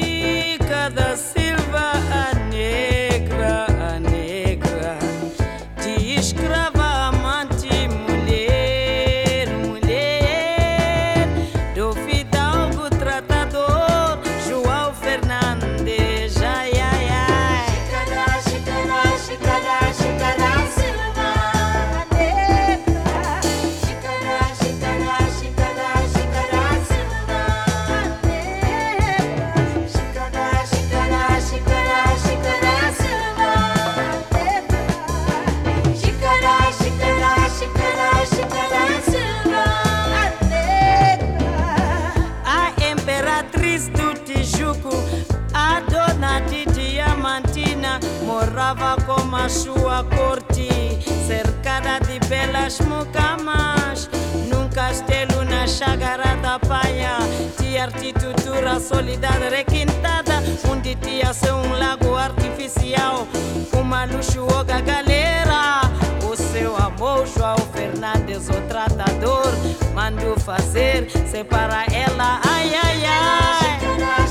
música da Silva arte, arte, solidária requintada. Onde tinha ser um lago artificial, uma luxuosa galera. O seu amor, João Fernandes, o tratador, mandou fazer, separa ela, ai, ai, ai.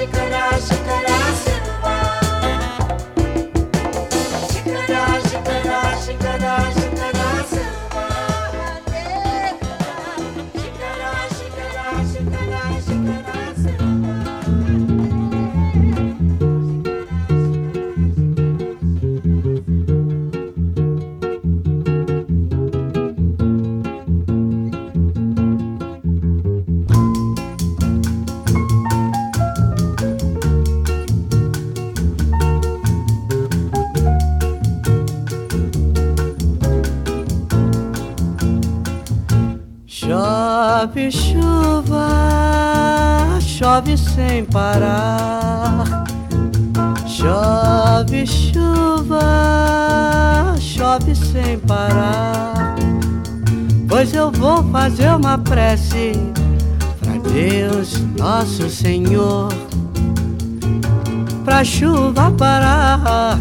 Shikara, shikara. shakara. chove chuva, chove sem parar. Chove chuva, chove sem parar. Pois eu vou fazer uma prece pra Deus, nosso Senhor, pra chuva parar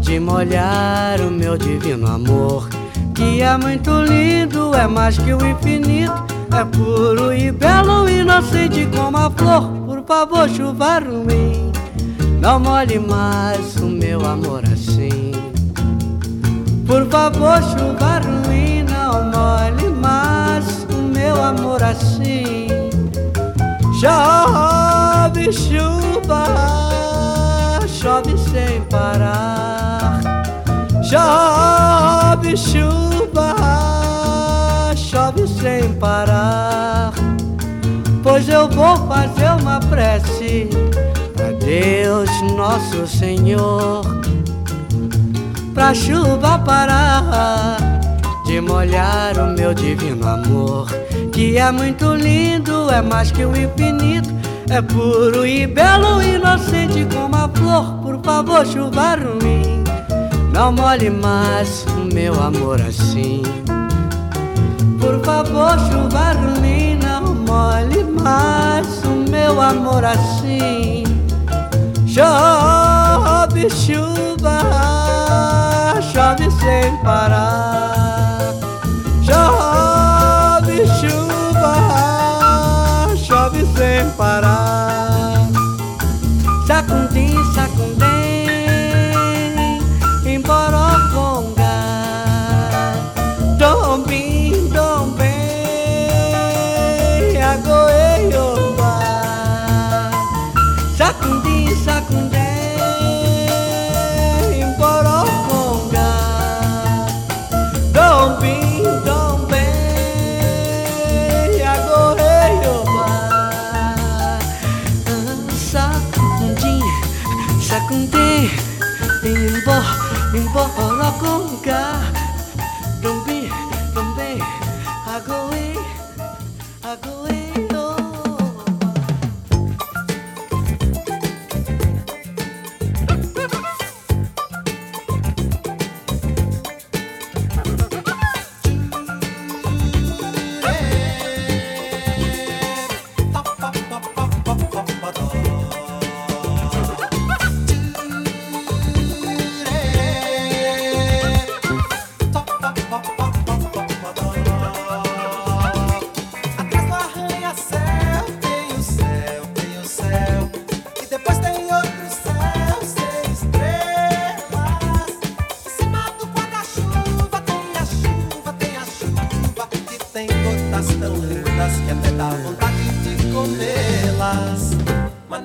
de molhar o meu divino amor. Que é muito lindo, é mais que o infinito é puro e belo, inocente como a flor. Por favor, chuva ruim, não molhe mais o meu amor assim. Por favor, chuva ruim, não molhe mais o meu amor assim. Chove chuva, chove sem parar. Chove chuva chove sem parar. Pois eu vou fazer uma prece pra Deus nosso Senhor, pra chuva parar de molhar o meu divino amor que é muito lindo, é mais que o infinito, é puro e belo, inocente como a flor. Por favor, chuva ruim, não molhe mais o meu amor assim. Por favor, chuva ruim, não molhe mais o meu amor assim. Chove chuva, chove sem parar. Chove chuva sem parar.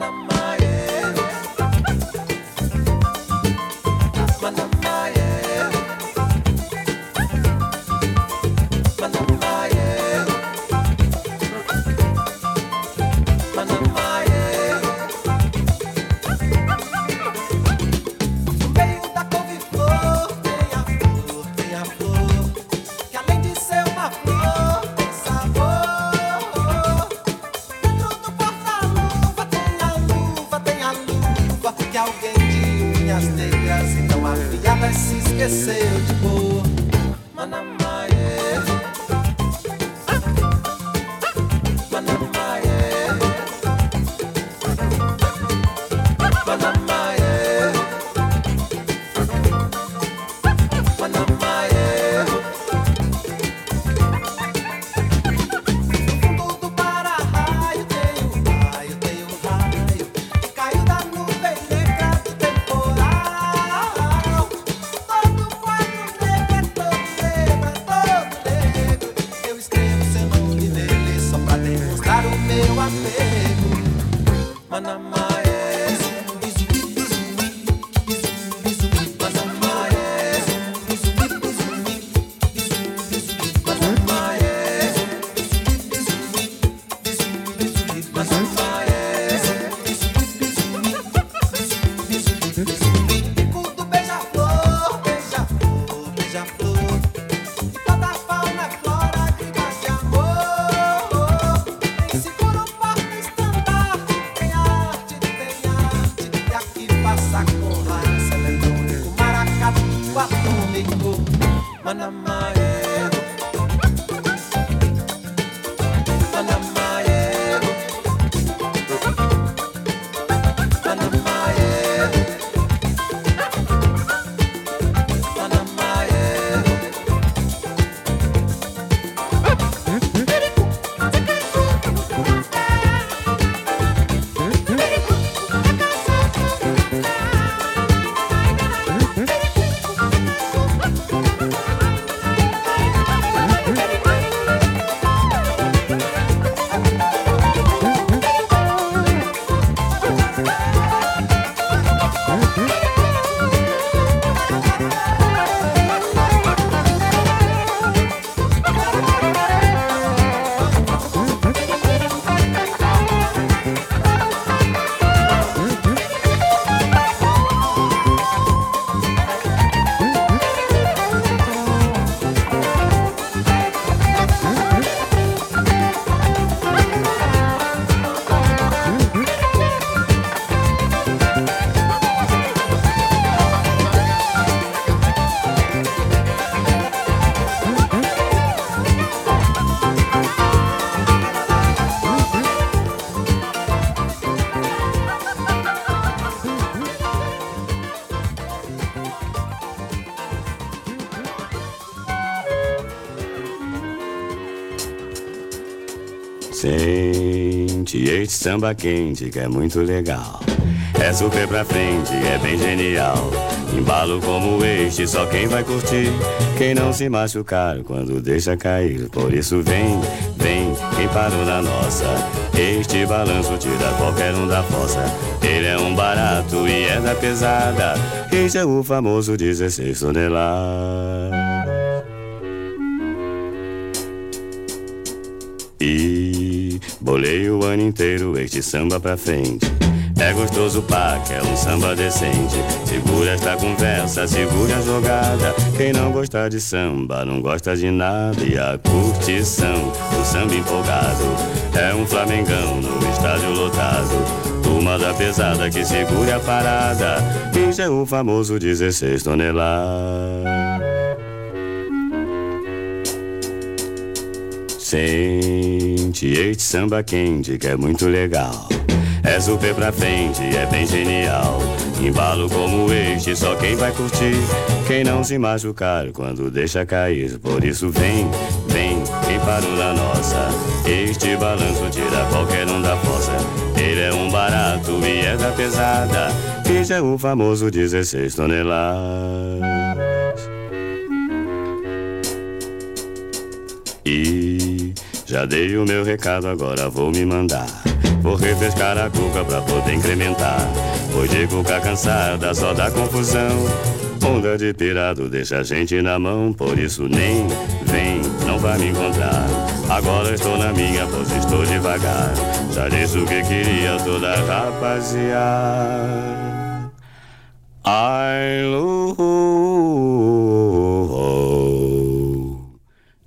I'm Samba quente que é muito legal. É super pra frente, é bem genial. Embalo como este, só quem vai curtir. Quem não se machucar quando deixa cair. Por isso vem, vem, quem parou na nossa. Este balanço tira qualquer um da fossa. Ele é um barato e é da pesada. Este é o famoso 16 toneladas. E bolei o ano inteiro este samba pra frente. É gostoso pá, que é um samba decente. Segura esta conversa, segura a jogada. Quem não gosta de samba, não gosta de nada. E a curtição, o samba empolgado. É um flamengão no estádio lotado. Turma da pesada que segura a parada. Isso é o famoso 16 toneladas. Sente este samba quente que é muito legal. É super pra frente, é bem genial. Embalo como este, só quem vai curtir. Quem não se machucar quando deixa cair. Por isso vem, vem, quem parou na nossa. Este balanço tira qualquer um da fossa. Ele é um barato e é da pesada. Este é o famoso 16 toneladas. Já dei o meu recado, agora vou me mandar. Vou refrescar a cuca pra poder incrementar. Pois de cuca cansada só dá confusão. Onda de pirado deixa a gente na mão. Por isso nem vem, não vai me encontrar. Agora estou na minha pose, estou devagar. Já disse o que queria toda rapaziada. Ai, lu,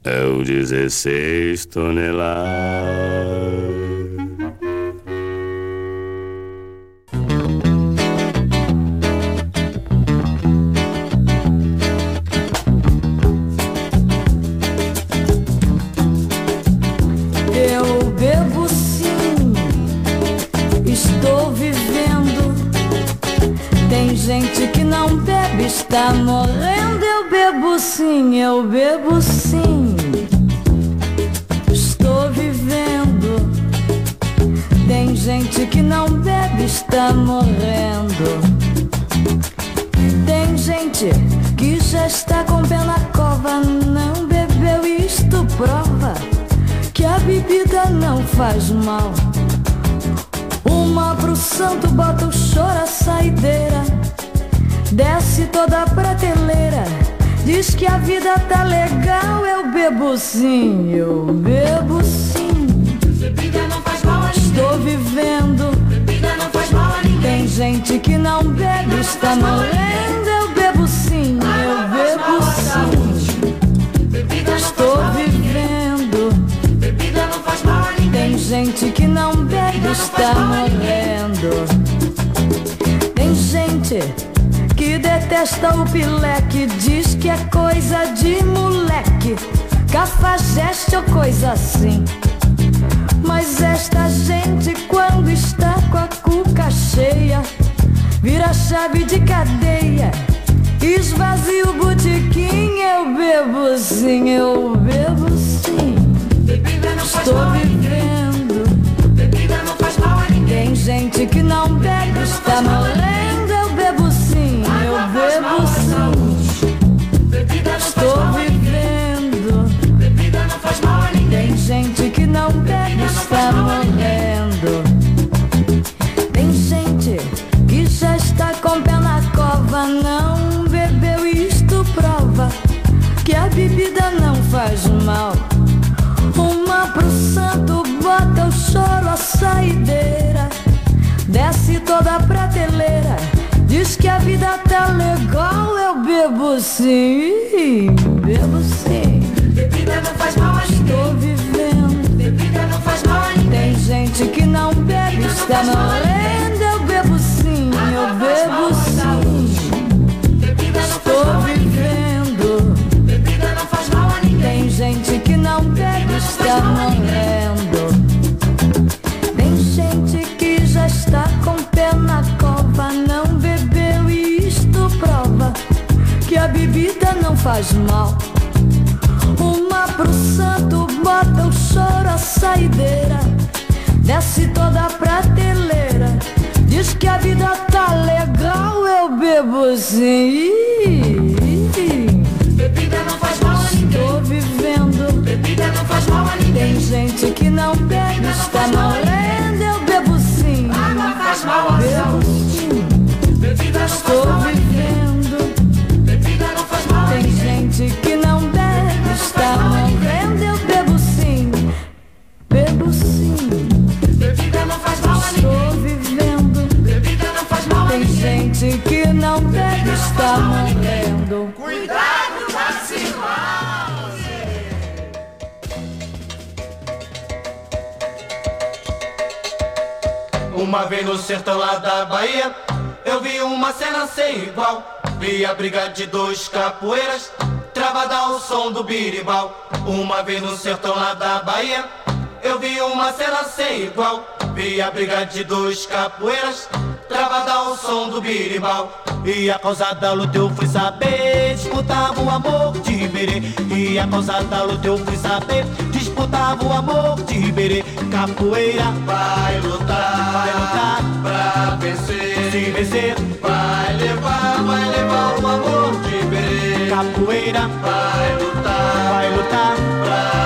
é o 16 toneladas. Bebo bebo sim, bebo sim. Bebida não faz mal a ninguém Estou vivendo. Bebida não faz mal a ninguém Tem gente que não bebe, está morrendo. Eu faz mal. Uma pro santo bota o choro a saideira, desce toda a prateleira. Diz que a vida tá legal, eu bebo sim. Bebida não faz mal a ninguém. Estou vivendo. Bebida não faz mal a ninguém. Tem gente que não bebe, está morrendo, eu bebo sim. Água faz mal à saúde. Bebida não faz estou mal a ninguém. Gente que não bebe, está morrendo, eu bebo sim. Bebo sim, Bebida não faz mal a estou ninguém. vivendo. Bebida não faz mal a Tem ninguém. gente que não bebe, está morrendo. Cuidado, vacilão. Uma vez no sertão lá da Bahia, eu vi uma cena sem igual. Vi a briga de dois capoeiras, travada ao som do birimbau. Uma vez no sertão lá da Bahia, eu vi uma cena sem igual. Vi a briga de dois capoeiras, travada ao som do birimbau. E a causa da luta eu fui saber, disputava o amor de Iberê. E a causa da luta eu fui saber, disputava o amor de Iberê. Capoeira vai lutar, vai lutar pra vencer. Se vencer, Capoeira. Vai lutar, vai lutar. pra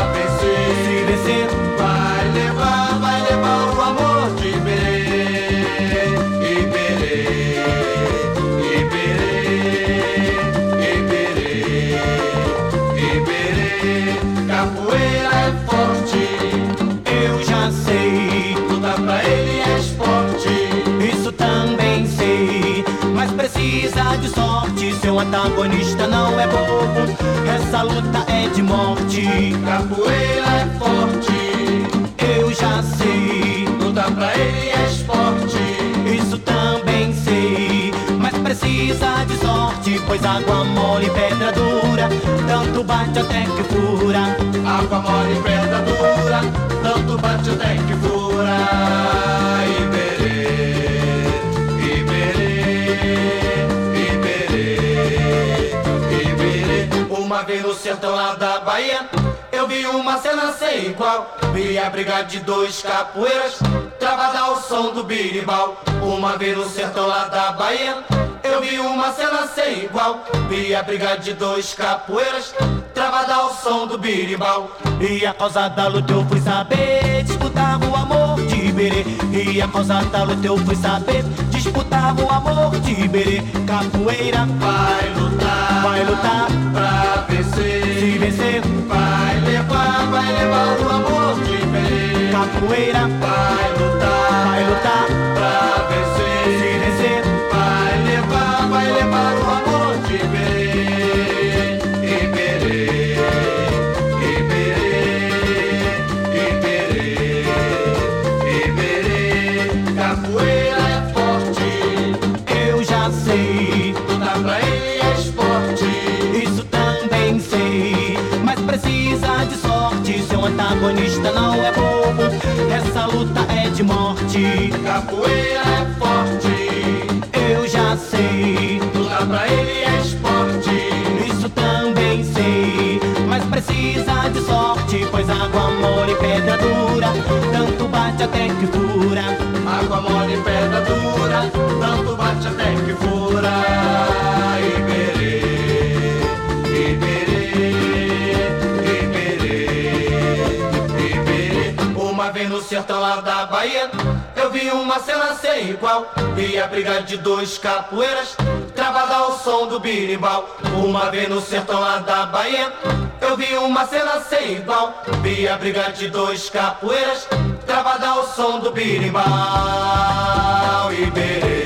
seu antagonista não é bobo. Essa luta é de morte. Capoeira é forte, eu já sei. Lutar pra ele é esporte, isso também sei. Mas precisa de sorte, pois água mole e pedra dura. Tanto bate até que fura. Água mole e pedra dura, tanto bate até que fura. Vez no sertão lá da Bahia, eu vi uma cena sem igual. Vi a briga de dois capoeiras, travada ao som do birimbau. Uma vez no sertão lá da Bahia, eu vi uma cena sem igual. Vi a briga de dois capoeiras, travada ao som do birimbau. E a causa da luta eu fui saber, disputava o amor de Iberê. E a causa da luta eu fui saber, disputava o amor de Iberê. Capoeira vai lutar, vai lutar pra vencer. Se vencer, vai levar, vai levar o amor de Iberê. Capoeira vai lutar, vai lutar pra vencer. Se vencer, seu antagonista não é bobo. Essa luta é de morte. Capoeira é forte, eu já sei. Lutar pra ele é esporte, isso também sei. Mas precisa de sorte, pois água mole e pedra dura. Tanto bate até que fura. Água mole e pedra dura, tanto bate até que fura. Sertão lá da Bahia, eu vi uma cena sem igual. Vi a briga de dois capoeiras, travada ao som do birimbau. Uma vez no sertão lá da Bahia, eu vi uma cena sem igual. Vi a briga de dois capoeiras, travada ao som do birimbau. Iberê,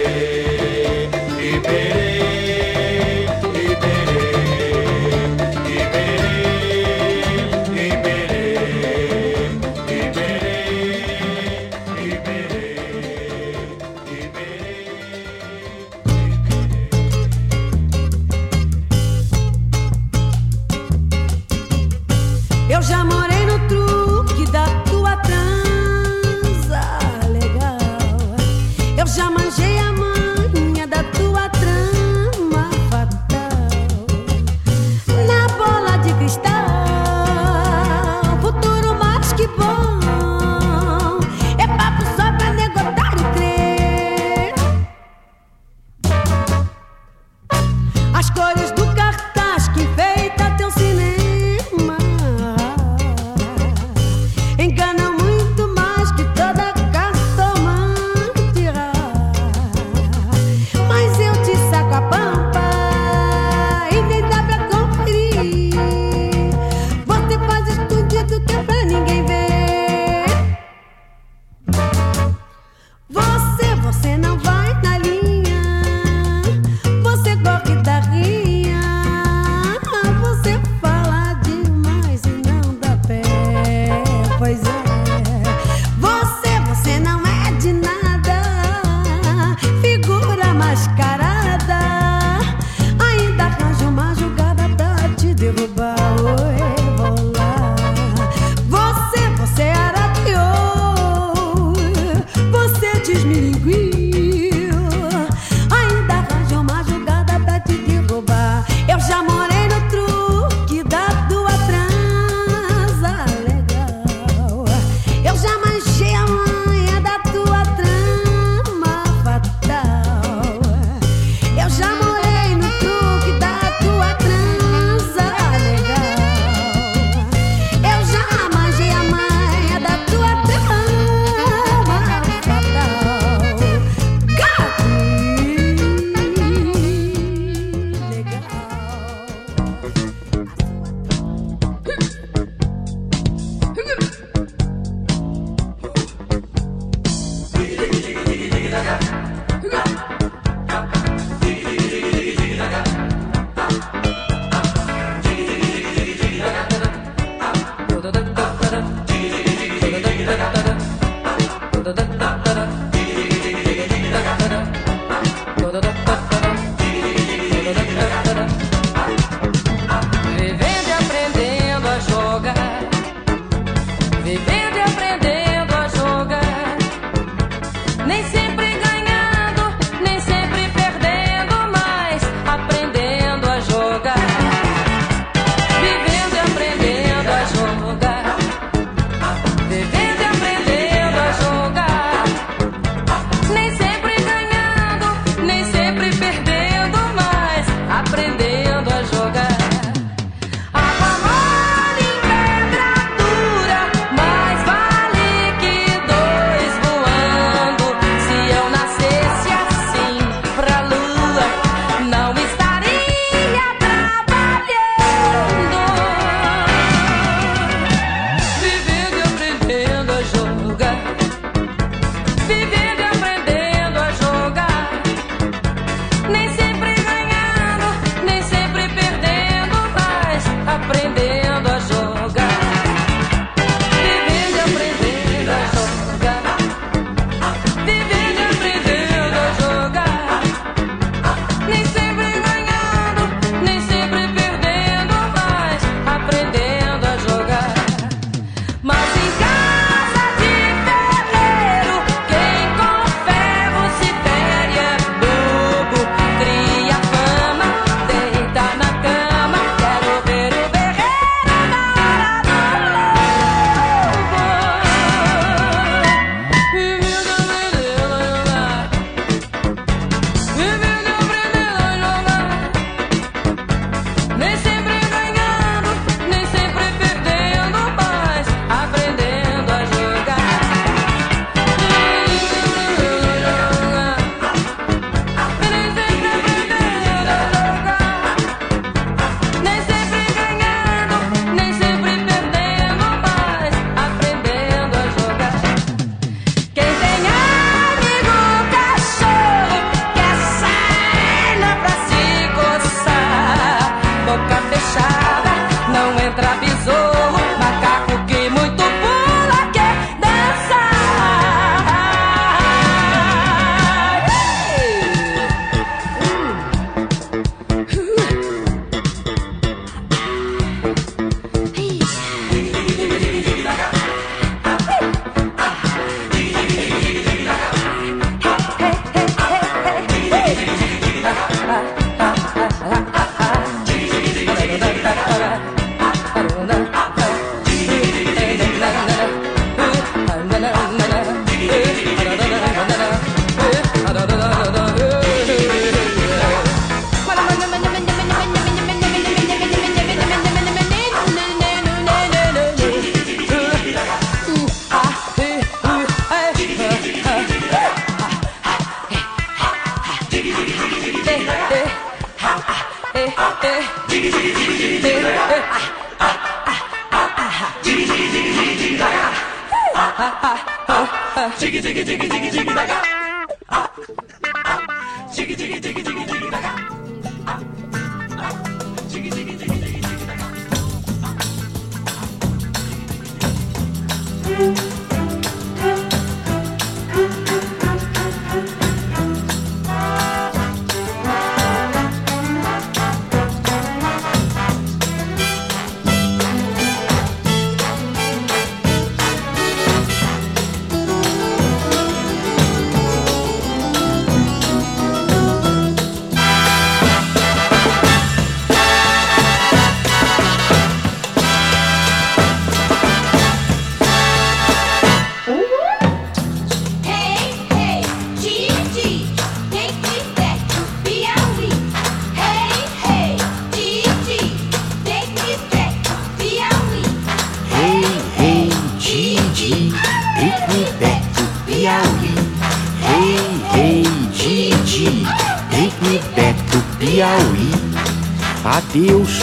지기 지기 지기 지기 지기다가.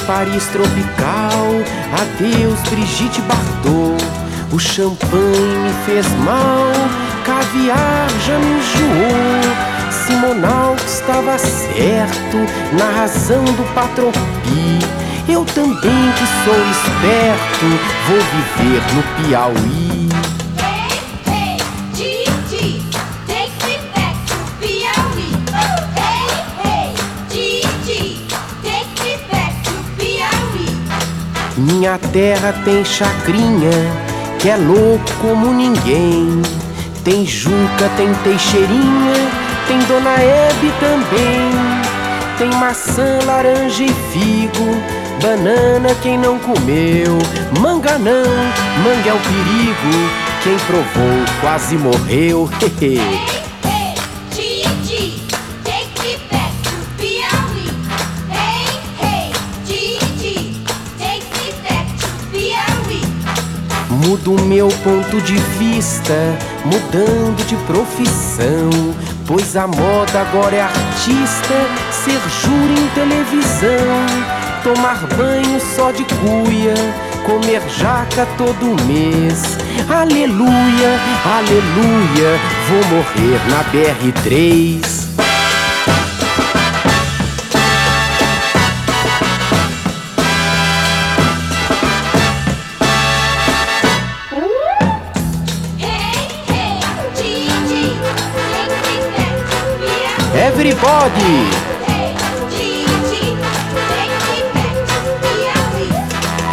Paris tropical. Adeus, Brigitte Bardot. O champanhe me fez mal, caviar já me enjoou. Simonal estava certo na razão do patropi. Eu também que sou esperto, vou viver no Piauí. Minha terra tem chacrinha, que é louco como ninguém. Tem Juca, tem Teixeirinha, tem Dona Hebe também. Tem maçã, laranja e figo, banana quem não comeu. Manga não, manga é o perigo, quem provou quase morreu. Mudo meu ponto de vista, mudando de profissão. Pois a moda agora é artista, ser júri em televisão. Tomar banho só de cuia, comer jaca todo mês. Aleluia, aleluia, vou morrer na BR3. Everybody!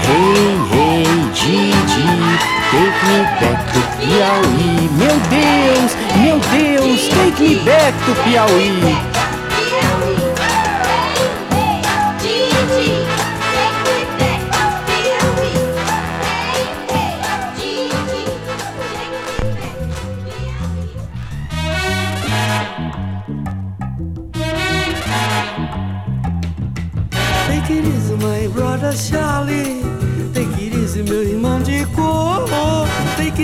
Hey, hey, Gigi, take me back to Piauí. Meu Deus, meu Deus, take me back to Piauí.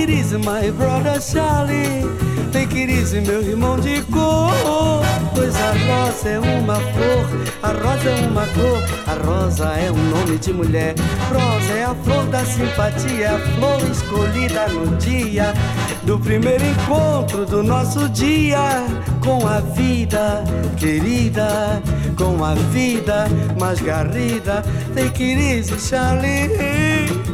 It easy, my brother Charlie. Take it meu irmão de cor. Pois a rosa é uma flor, a rosa é uma cor, a rosa é um nome de mulher. Rosa é a flor da simpatia, a flor escolhida no dia do primeiro encontro do nosso dia com a vida querida, com a vida mais garrida. Take it easy, Charlie.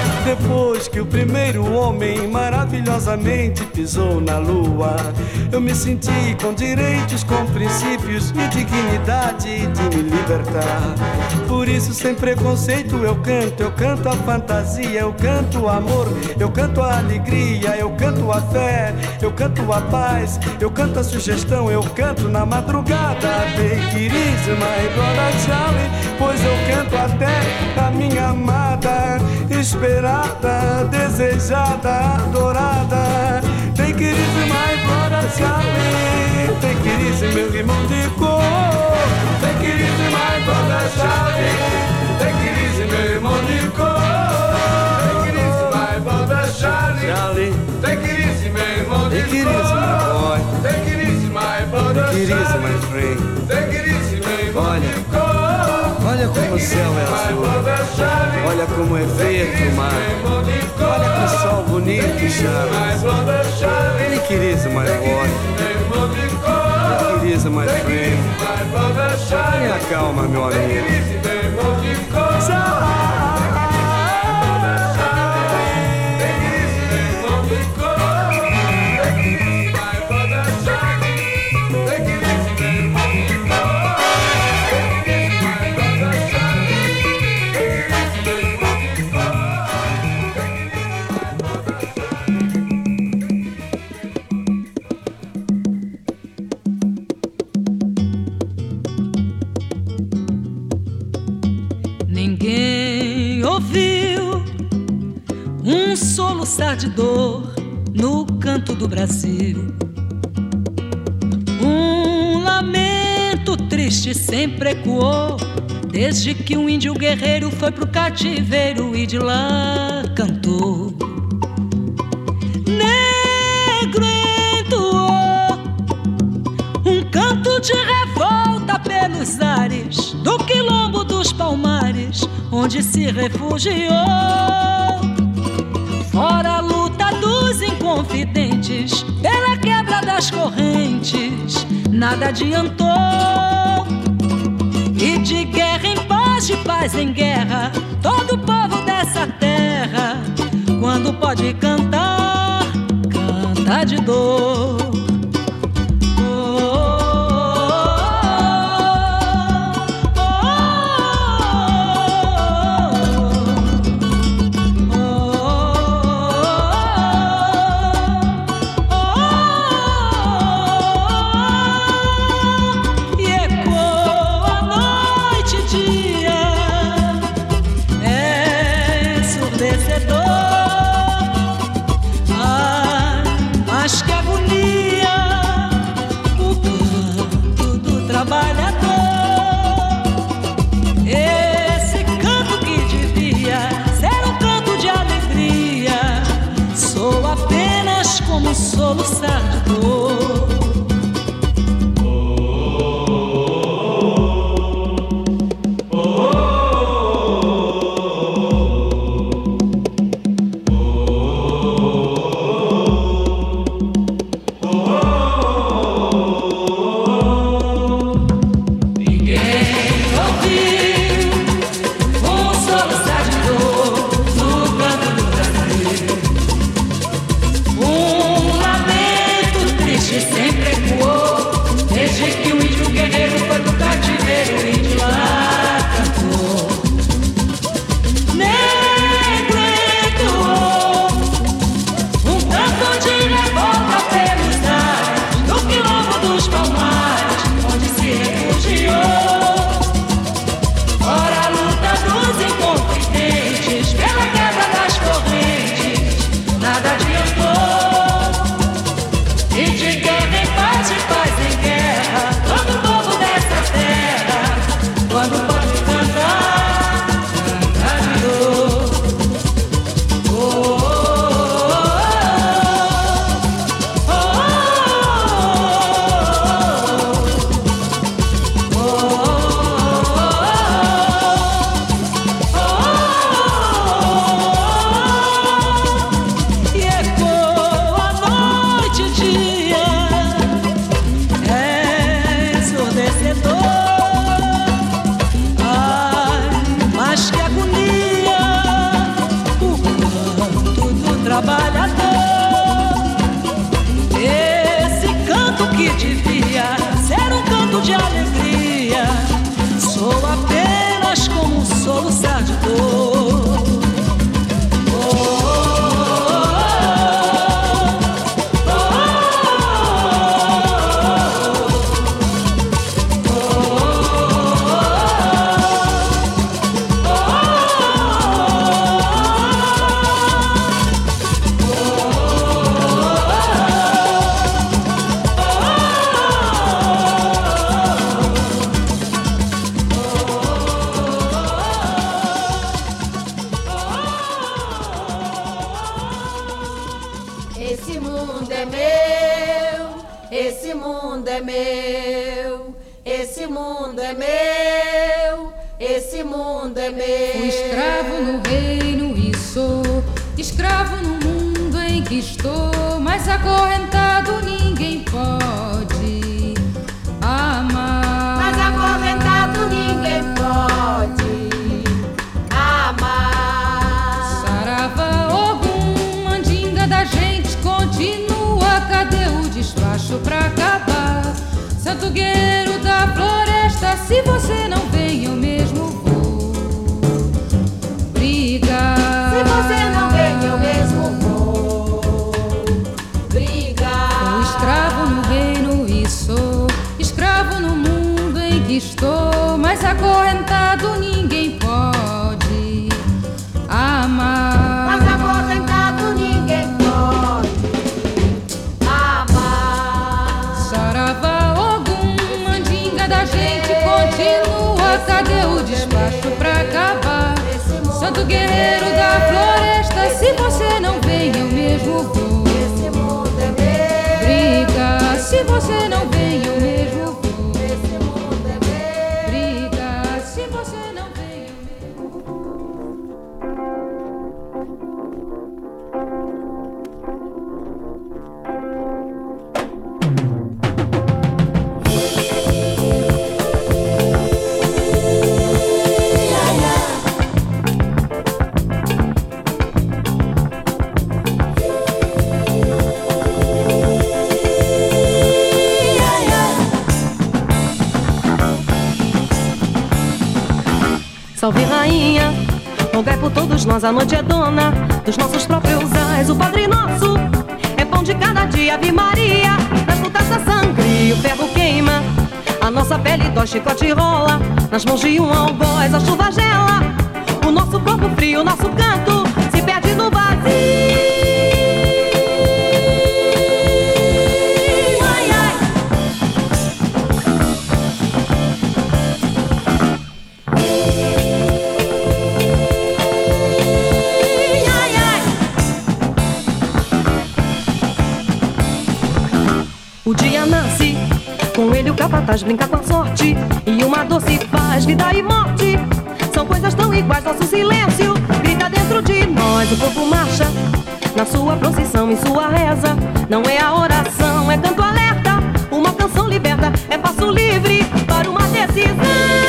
Depois que o primeiro homem maravilhosamente pisou na lua, eu me senti com direitos, com princípios e dignidade de me libertar. Por isso, sem preconceito, eu canto, eu canto a fantasia, eu canto o amor, eu canto a alegria, eu canto a fé, eu canto a paz, eu canto a sugestão, eu canto na madrugada. Take it easy, my brother pois eu canto até a minha amada, esperada, desejada, adorada. Take it easy, my brother Charlie, take it easy, meu irmão de cor. Take it easy, my brother Charlie, take it easy, meu irmão de cor. Take it easy, my brother Charlie, Charlie, take it easy, meu irmão de take it cor. easy, my boy. Take it easy, my brother Take it easy, Charlie. my friend. Take it easy, meu irmão de cor. Olha como o céu é azul. Olha como é verde o mar. Olha que sol bonito, it easy, my boy. Take it easy, my friend. Tenha calma, meu amigo. Ninguém desde que um índio guerreiro foi pro cativeiro e de lá cantou. Negro entoou um canto de revolta pelos ares do quilombo dos palmares, onde se refugiou. Fora a luta dos inconfidentes, pela quebra das correntes, nada adiantou. E de guerra de paz em guerra, todo povo dessa terra, quando pode cantar, canta de dor. trabalhador. Esse canto que devia ser um canto de alegria, sou apenas como um soluçar de dor. Da gente continua, cadê o despacho pra acabar? Santo guerreiro da floresta, se você não vem eu mesmo vou brigar. Se você não vem eu Salve rainha, rogai por todos nós, a noite é dona dos nossos próprios ais. O Padre Nosso é pão de cada dia, Ave Maria. Nas lutas da sangria, o ferro queima, a nossa pele dói, chicote rola. Nas mãos de um algoz, a chuva gela. O nosso corpo frio, o nosso canto se perde no vazio. Ele o capataz brinca com a sorte. E uma doce paz, vida e morte. São coisas tão iguais, nosso silêncio grita dentro de nós. O corpo marcha na sua procissão, em sua reza. Não é a oração, é canto alerta. Uma canção liberta, é passo livre para uma decisão.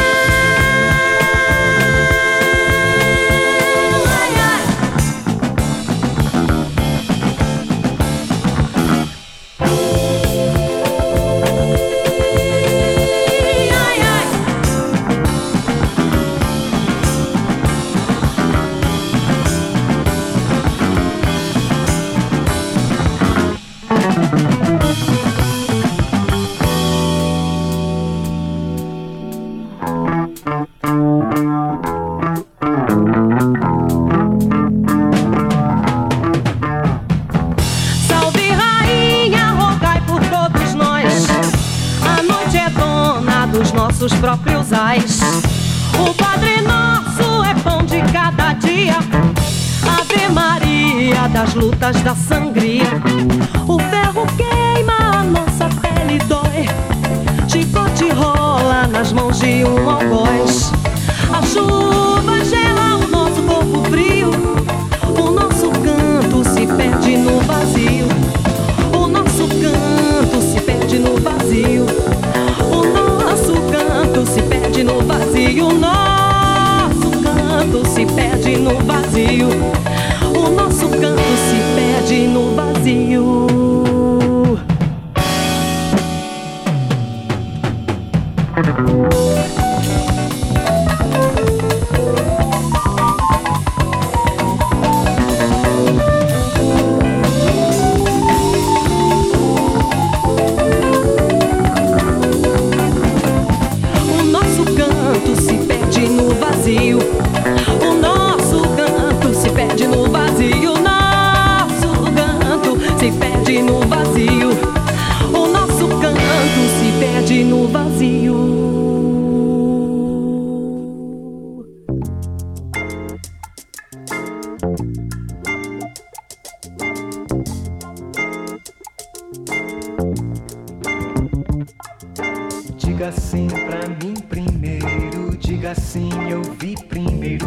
Sim, eu vi primeiro.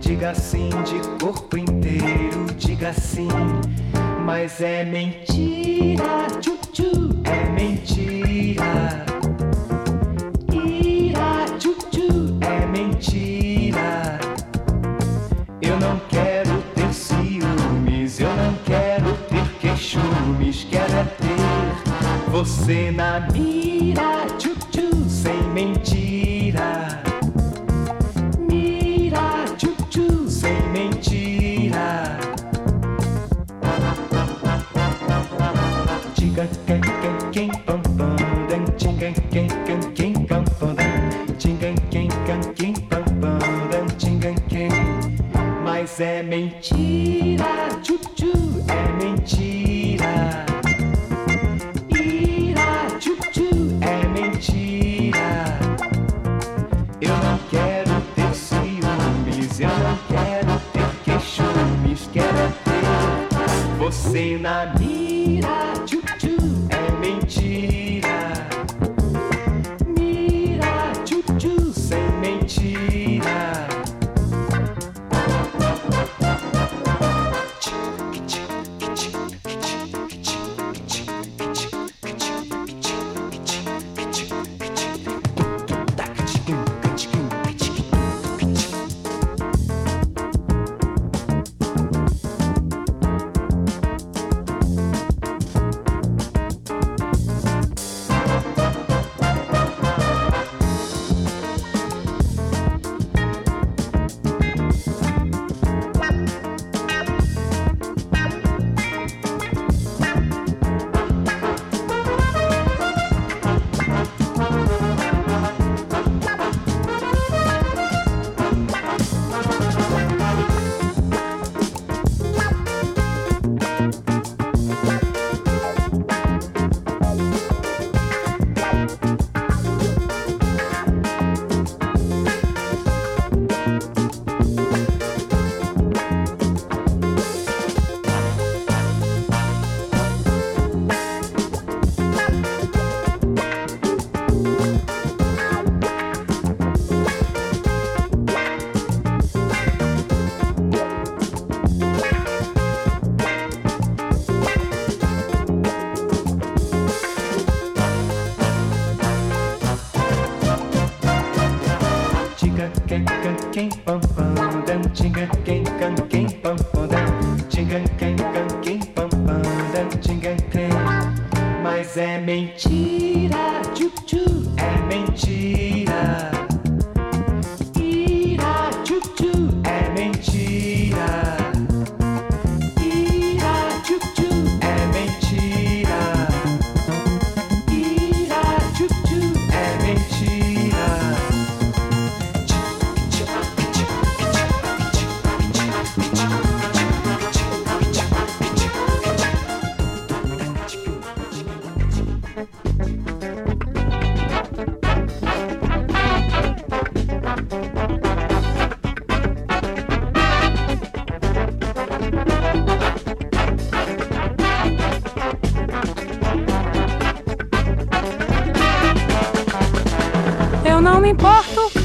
Diga sim de corpo inteiro. Diga sim, mas é mentira.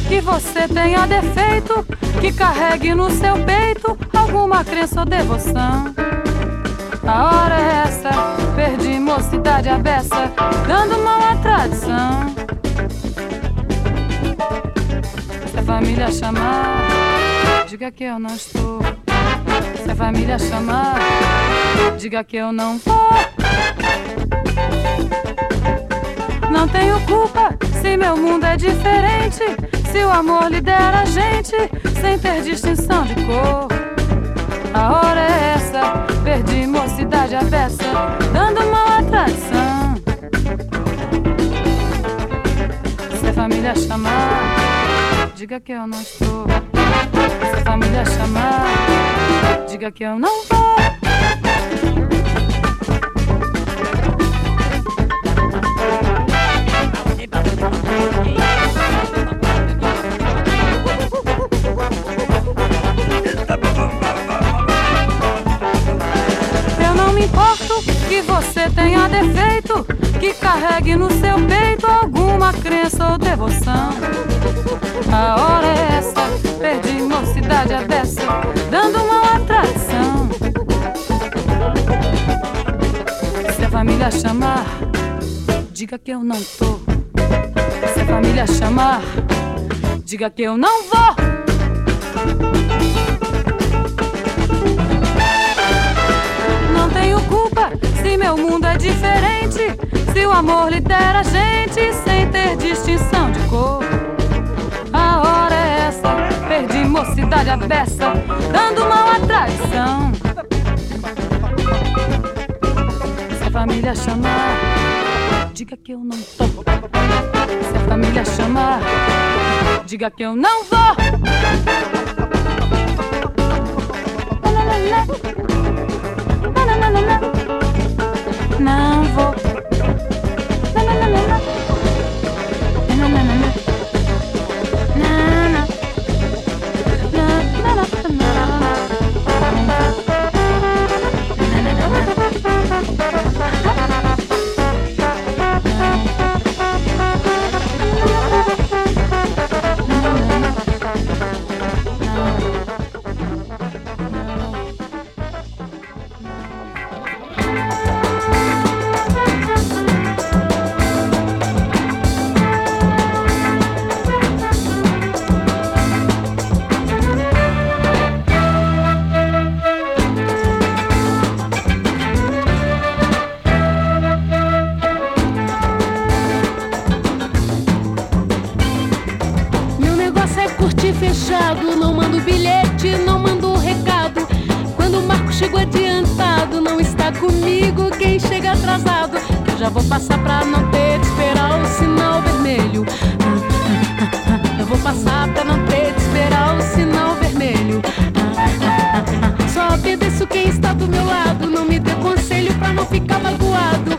Que você tenha defeito, que carregue no seu peito alguma crença ou devoção. A hora é essa, perdi mocidade a beça, dando mal à tradição. Se a família chamar, diga que eu não estou. Se a família chamar, diga que eu não vou. Não tenho culpa se meu mundo é diferente. Se o amor lidera a gente sem ter distinção de cor. A hora é essa, perdi mocidade a beça, dando mal à. Se a família chamar, diga que eu não estou. Se a família chamar, diga que eu não vou. tenha defeito, que carregue no seu peito alguma crença ou devoção. A hora é essa, perdi mocidade a dessa, dando uma atração. Se a família chamar, diga que eu não tô. Se a família chamar, diga que eu não vou. meu mundo é diferente. Se o amor lidera a gente sem ter distinção de cor. A hora é essa, perdi mocidade à beça, dando mal à traição. Se a família chamar, diga que eu não tô. Se a família chamar, diga que eu não vou. la la não vou amigo quem chega atrasado. Eu já vou passar pra não ter de esperar o sinal vermelho. Eu vou passar pra não ter de esperar o sinal vermelho. Só obedeço quem está do meu lado. Não me dê conselho pra não ficar magoado.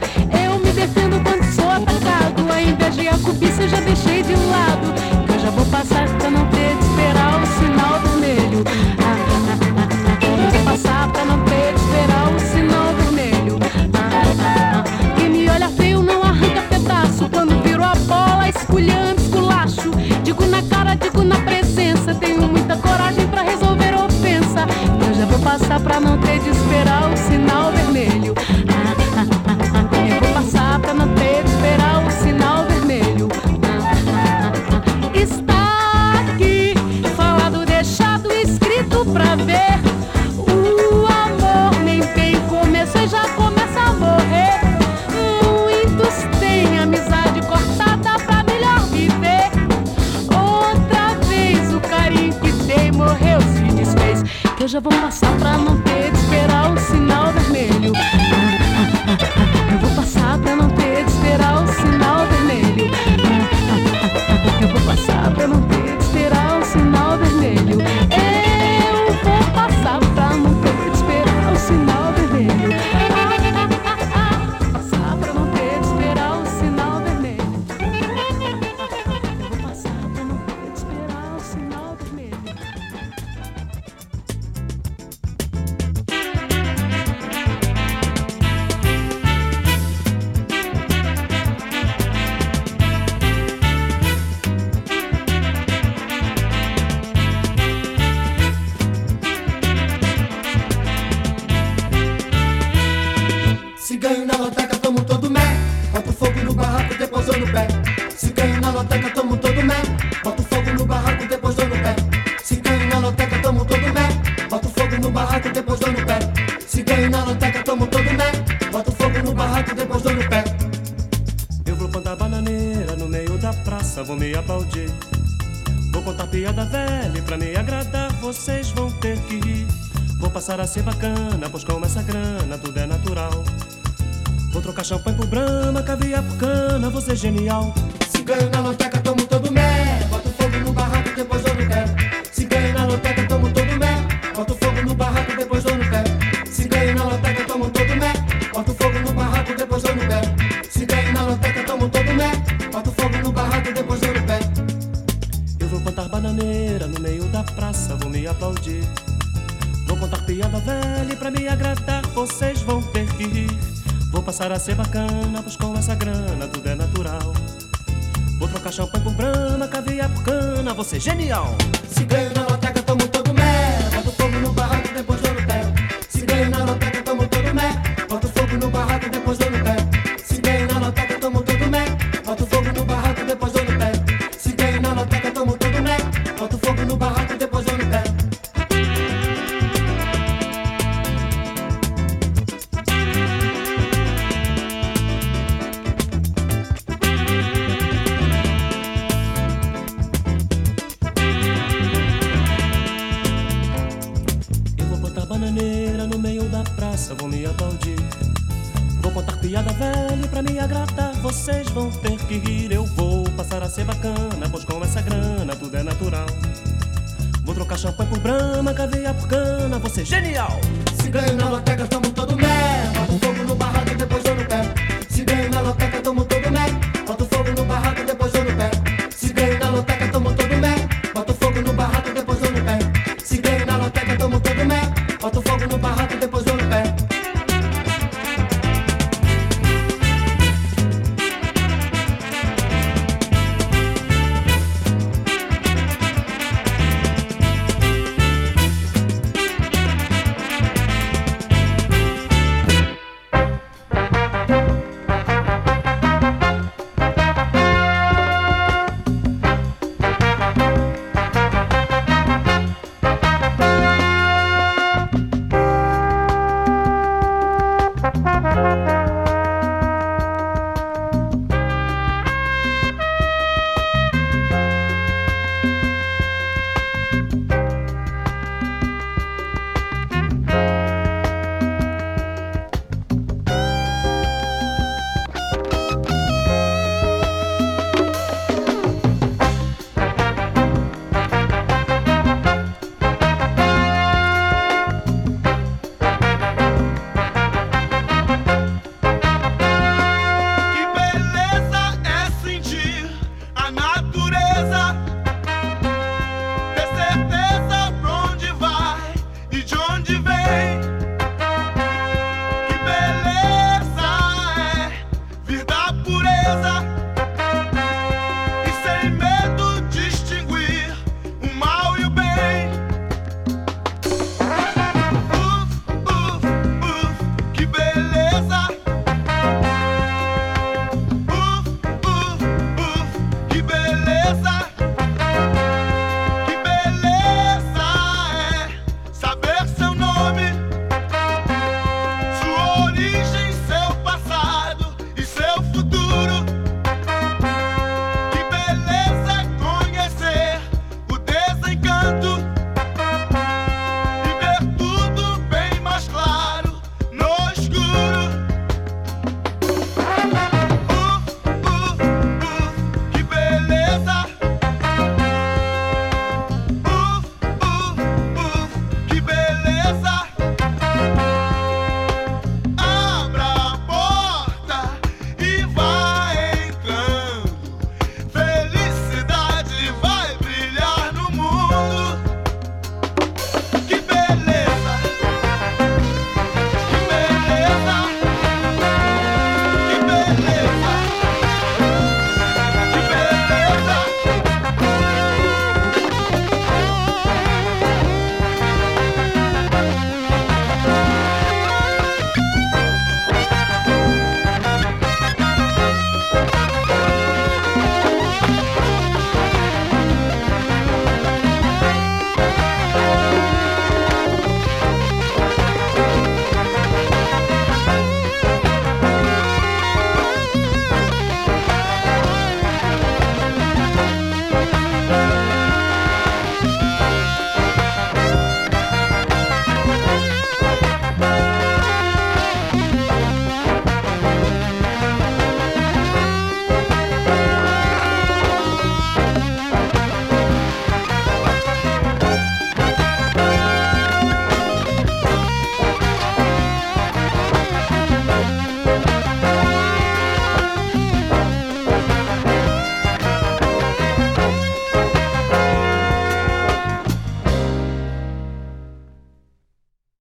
plantar bananeira no meio da praça, vou me abaldir. Vou contar piada velha e pra me agradar vocês vão ter que rir. Vou passar a ser bacana, pois com essa grana tudo é natural. Vou trocar champanhe por brama, caviar por cana, você é genial. na loteca, tomo todo mês. para ser bacana, buscou essa grana, tudo é natural. Vou trocar champanhe por brana, caviar por cana, você genial.